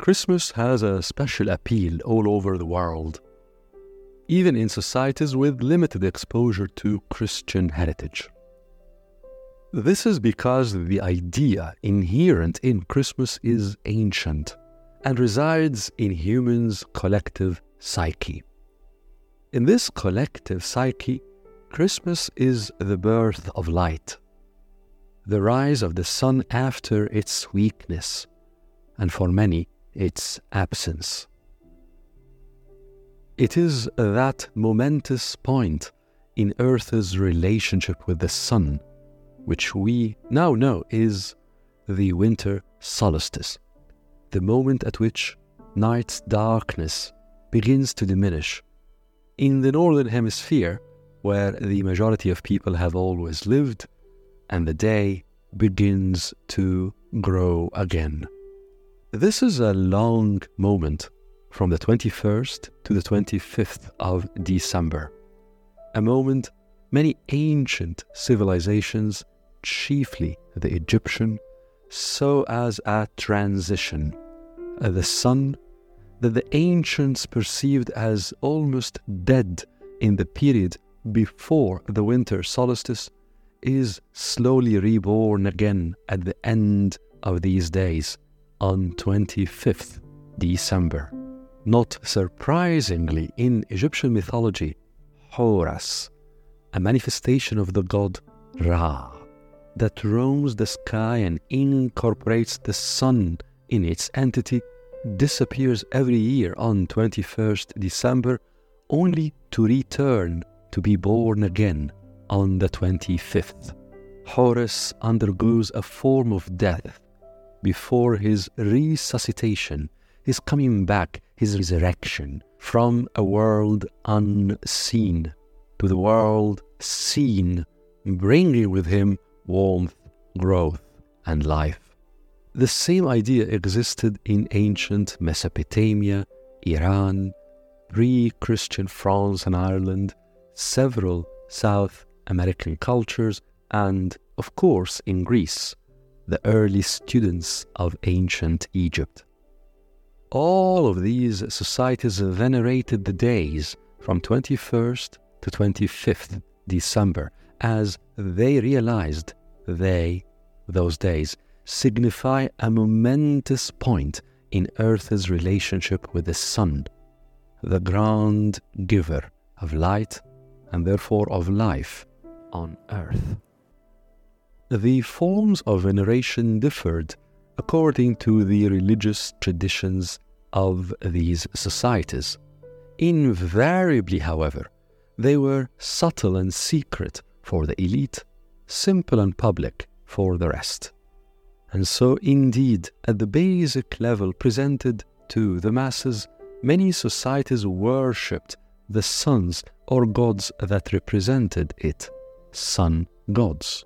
Christmas has a special appeal all over the world, even in societies with limited exposure to Christian heritage. This is because the idea inherent in Christmas is ancient and resides in humans' collective psyche. In this collective psyche, Christmas is the birth of light, the rise of the sun after its weakness, and for many, its absence. It is that momentous point in Earth's relationship with the sun, which we now know is the winter solstice, the moment at which night's darkness begins to diminish. In the northern hemisphere, where the majority of people have always lived, and the day begins to grow again. This is a long moment from the 21st to the 25th of December, a moment many ancient civilizations, chiefly the Egyptian, saw as a transition, uh, the sun that the ancients perceived as almost dead in the period before the winter solstice is slowly reborn again at the end of these days on 25th December. Not surprisingly, in Egyptian mythology, Horus, a manifestation of the god Ra, that roams the sky and incorporates the sun in its entity, disappears every year on 21st December only to return to be born again on the 25th. Horus undergoes a form of death before his resuscitation, his coming back, his resurrection from a world unseen to the world seen, bringing with him warmth, growth, and life. The same idea existed in ancient Mesopotamia, Iran, pre Christian France and Ireland, several South American cultures, and, of course, in Greece, the early students of ancient Egypt. All of these societies venerated the days from 21st to 25th December as they realized they, those days, signify a momentous point in Earth's relationship with the Sun, the grand giver of light and therefore of life on earth. The forms of veneration differed according to the religious traditions of these societies. Invariably, however, they were subtle and secret for the elite, simple and public for the rest. And so, indeed, at the basic level presented to the masses, many societies worshipped the suns or gods that represented it, sun gods.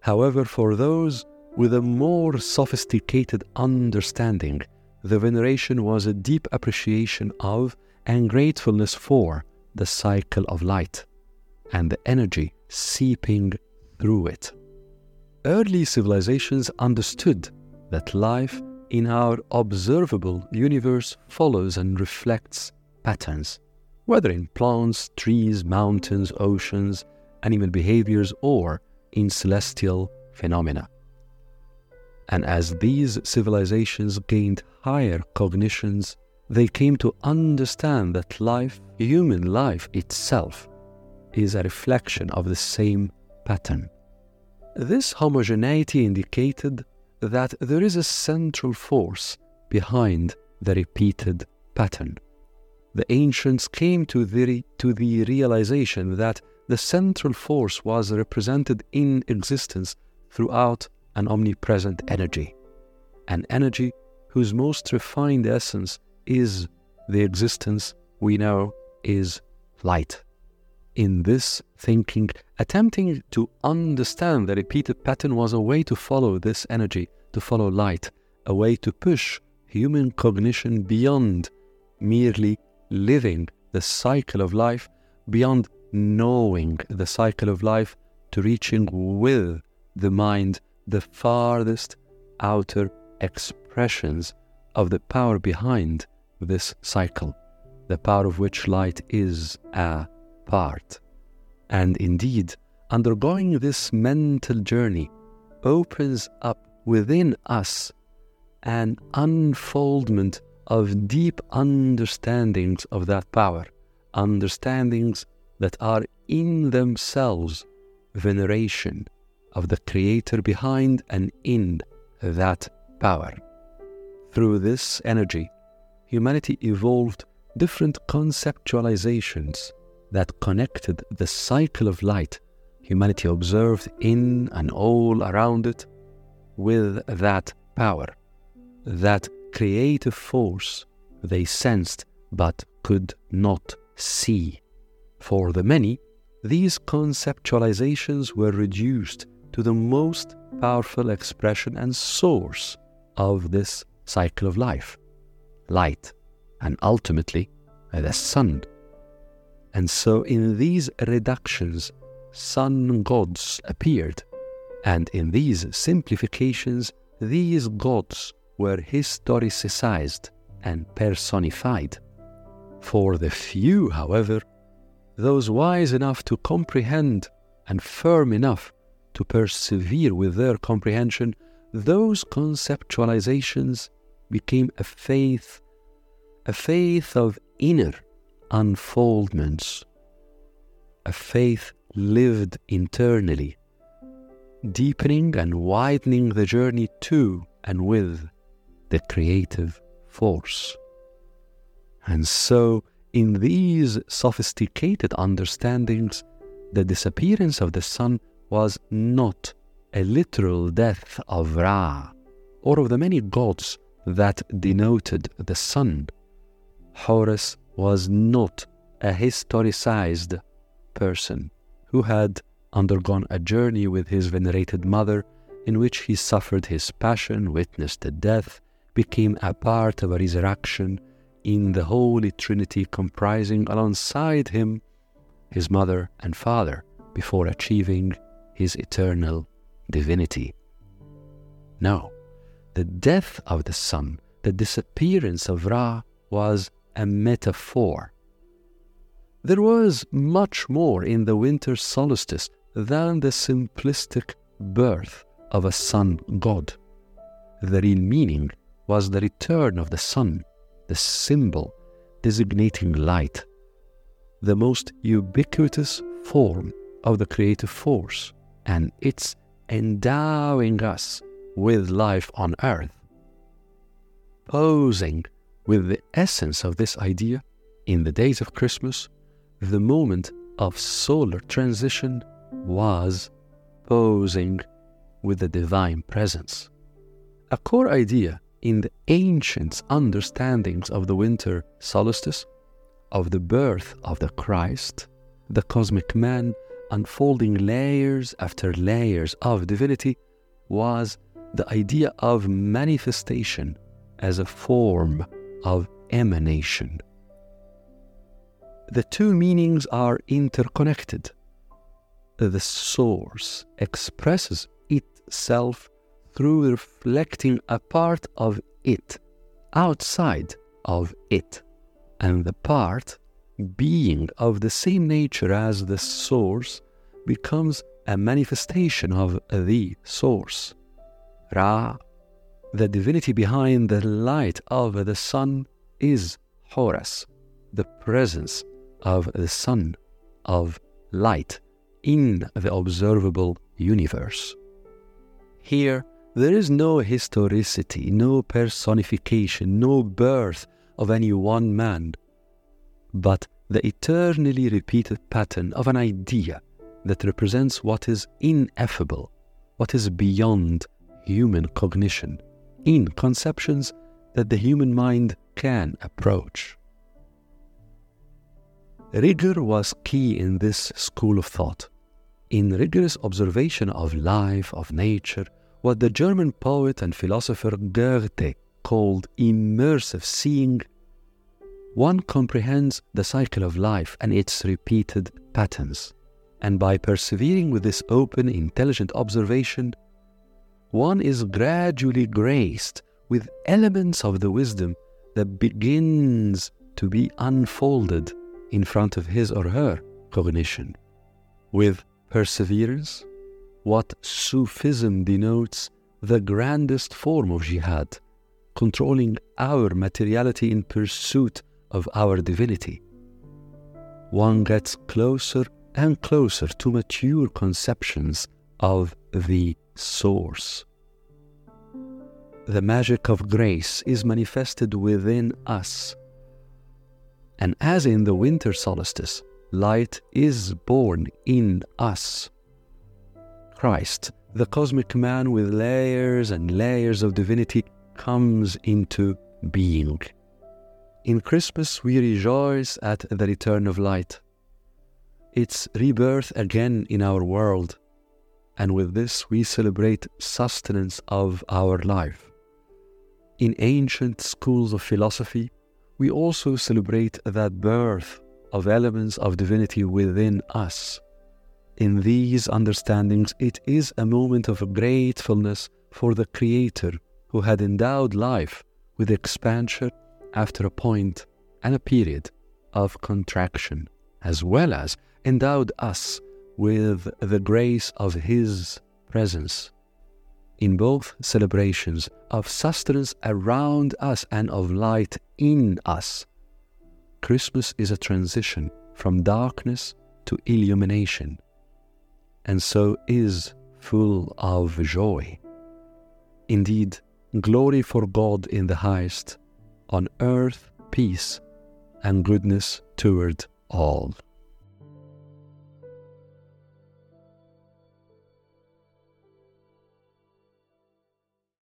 However, for those with a more sophisticated understanding, the veneration was a deep appreciation of and gratefulness for the cycle of light and the energy seeping through it. Early civilizations understood that life in our observable universe follows and reflects patterns whether in plants, trees, mountains, oceans, animal behaviors, or in celestial phenomena. And as these civilizations gained higher cognitions, they came to understand that life, human life itself, is a reflection of the same pattern. This homogeneity indicated that there is a central force behind the repeated pattern the ancients came to the, to the realization that the central force was represented in existence throughout an omnipresent energy, an energy whose most refined essence is the existence we know is light. In this thinking, attempting to understand the repeated pattern was a way to follow this energy, to follow light, a way to push human cognition beyond merely living the cycle of life beyond knowing the cycle of life to reaching with the mind the farthest outer expressions of the power behind this cycle, the power of which light is a part. And indeed, undergoing this mental journey opens up within us an unfoldment of deep understandings of that power, understandings that are in themselves veneration of the Creator behind and in that power. Through this energy, humanity evolved different conceptualizations that connected the cycle of light humanity observed in and all around it with that power, that creative force they sensed but could not see. For the many, these conceptualizations were reduced to the most powerful expression and source of this cycle of life light, and ultimately uh, the sun. And so, in these reductions, sun gods appeared, and in these simplifications, these gods were historicized and personified. For the few, however, those wise enough to comprehend and firm enough to persevere with their comprehension, those conceptualizations became a faith, a faith of inner unfoldments, a faith lived internally, deepening and widening the journey to and with the creative force. And so, in these sophisticated understandings, the disappearance of the sun was not a literal death of Ra or of the many gods that denoted the sun. Horus was not a historicized person who had undergone a journey with his venerated mother in which he suffered his passion, witnessed the death, became a part of a resurrection in the Holy Trinity comprising alongside him his mother and father before achieving his eternal divinity. No, the death of the sun, the disappearance of Ra, was a metaphor. There was much more in the winter solstice than the simplistic birth of a sun god. The real meaning was the return of the sun, the symbol designating light, the most ubiquitous form of the creative force, and its endowing us with life on earth. Posing with the essence of this idea in the days of Christmas, the moment of solar transition was posing with the divine presence. A core idea in the ancient understandings of the winter solstice, of the birth of the Christ, the cosmic man unfolding layers after layers of divinity, was the idea of manifestation as a form of emanation. The two meanings are interconnected. The source expresses itself through reflecting a part of it outside of it, and the part, being of the same nature as the source, becomes a manifestation of the source. Ra, the divinity behind the light of the sun, is Horus, the presence of the sun, of light in the observable universe. Here, there is no historicity, no personification, no birth of any one man, but the eternally repeated pattern of an idea that represents what is ineffable, what is beyond human cognition in conceptions that the human mind can approach. Rigor was key in this school of thought. In rigorous observation of life, of nature, what the German poet and philosopher Goethe called immersive seeing, one comprehends the cycle of life and its repeated patterns. And by persevering with this open, intelligent observation, one is gradually graced with elements of the wisdom that begins to be unfolded in front of his or her cognition. With perseverance, what Sufism denotes the grandest form of jihad, controlling our materiality in pursuit of our divinity. One gets closer and closer to mature conceptions of the Source. The magic of grace is manifested within us. And as in the winter solstice, light is born in us. Christ, the cosmic man with layers and layers of divinity, comes into being. In Christmas, we rejoice at the return of light. Its rebirth again in our world. And with this, we celebrate sustenance of our life. In ancient schools of philosophy, we also celebrate that birth of elements of divinity within us in these understandings, it is a moment of gratefulness for the Creator who had endowed life with expansion after a point and a period of contraction, as well as endowed us with the grace of His presence. In both celebrations of sustenance around us and of light in us, Christmas is a transition from darkness to illumination and so is full of joy. Indeed, glory for God in the highest, on earth peace and goodness toward all.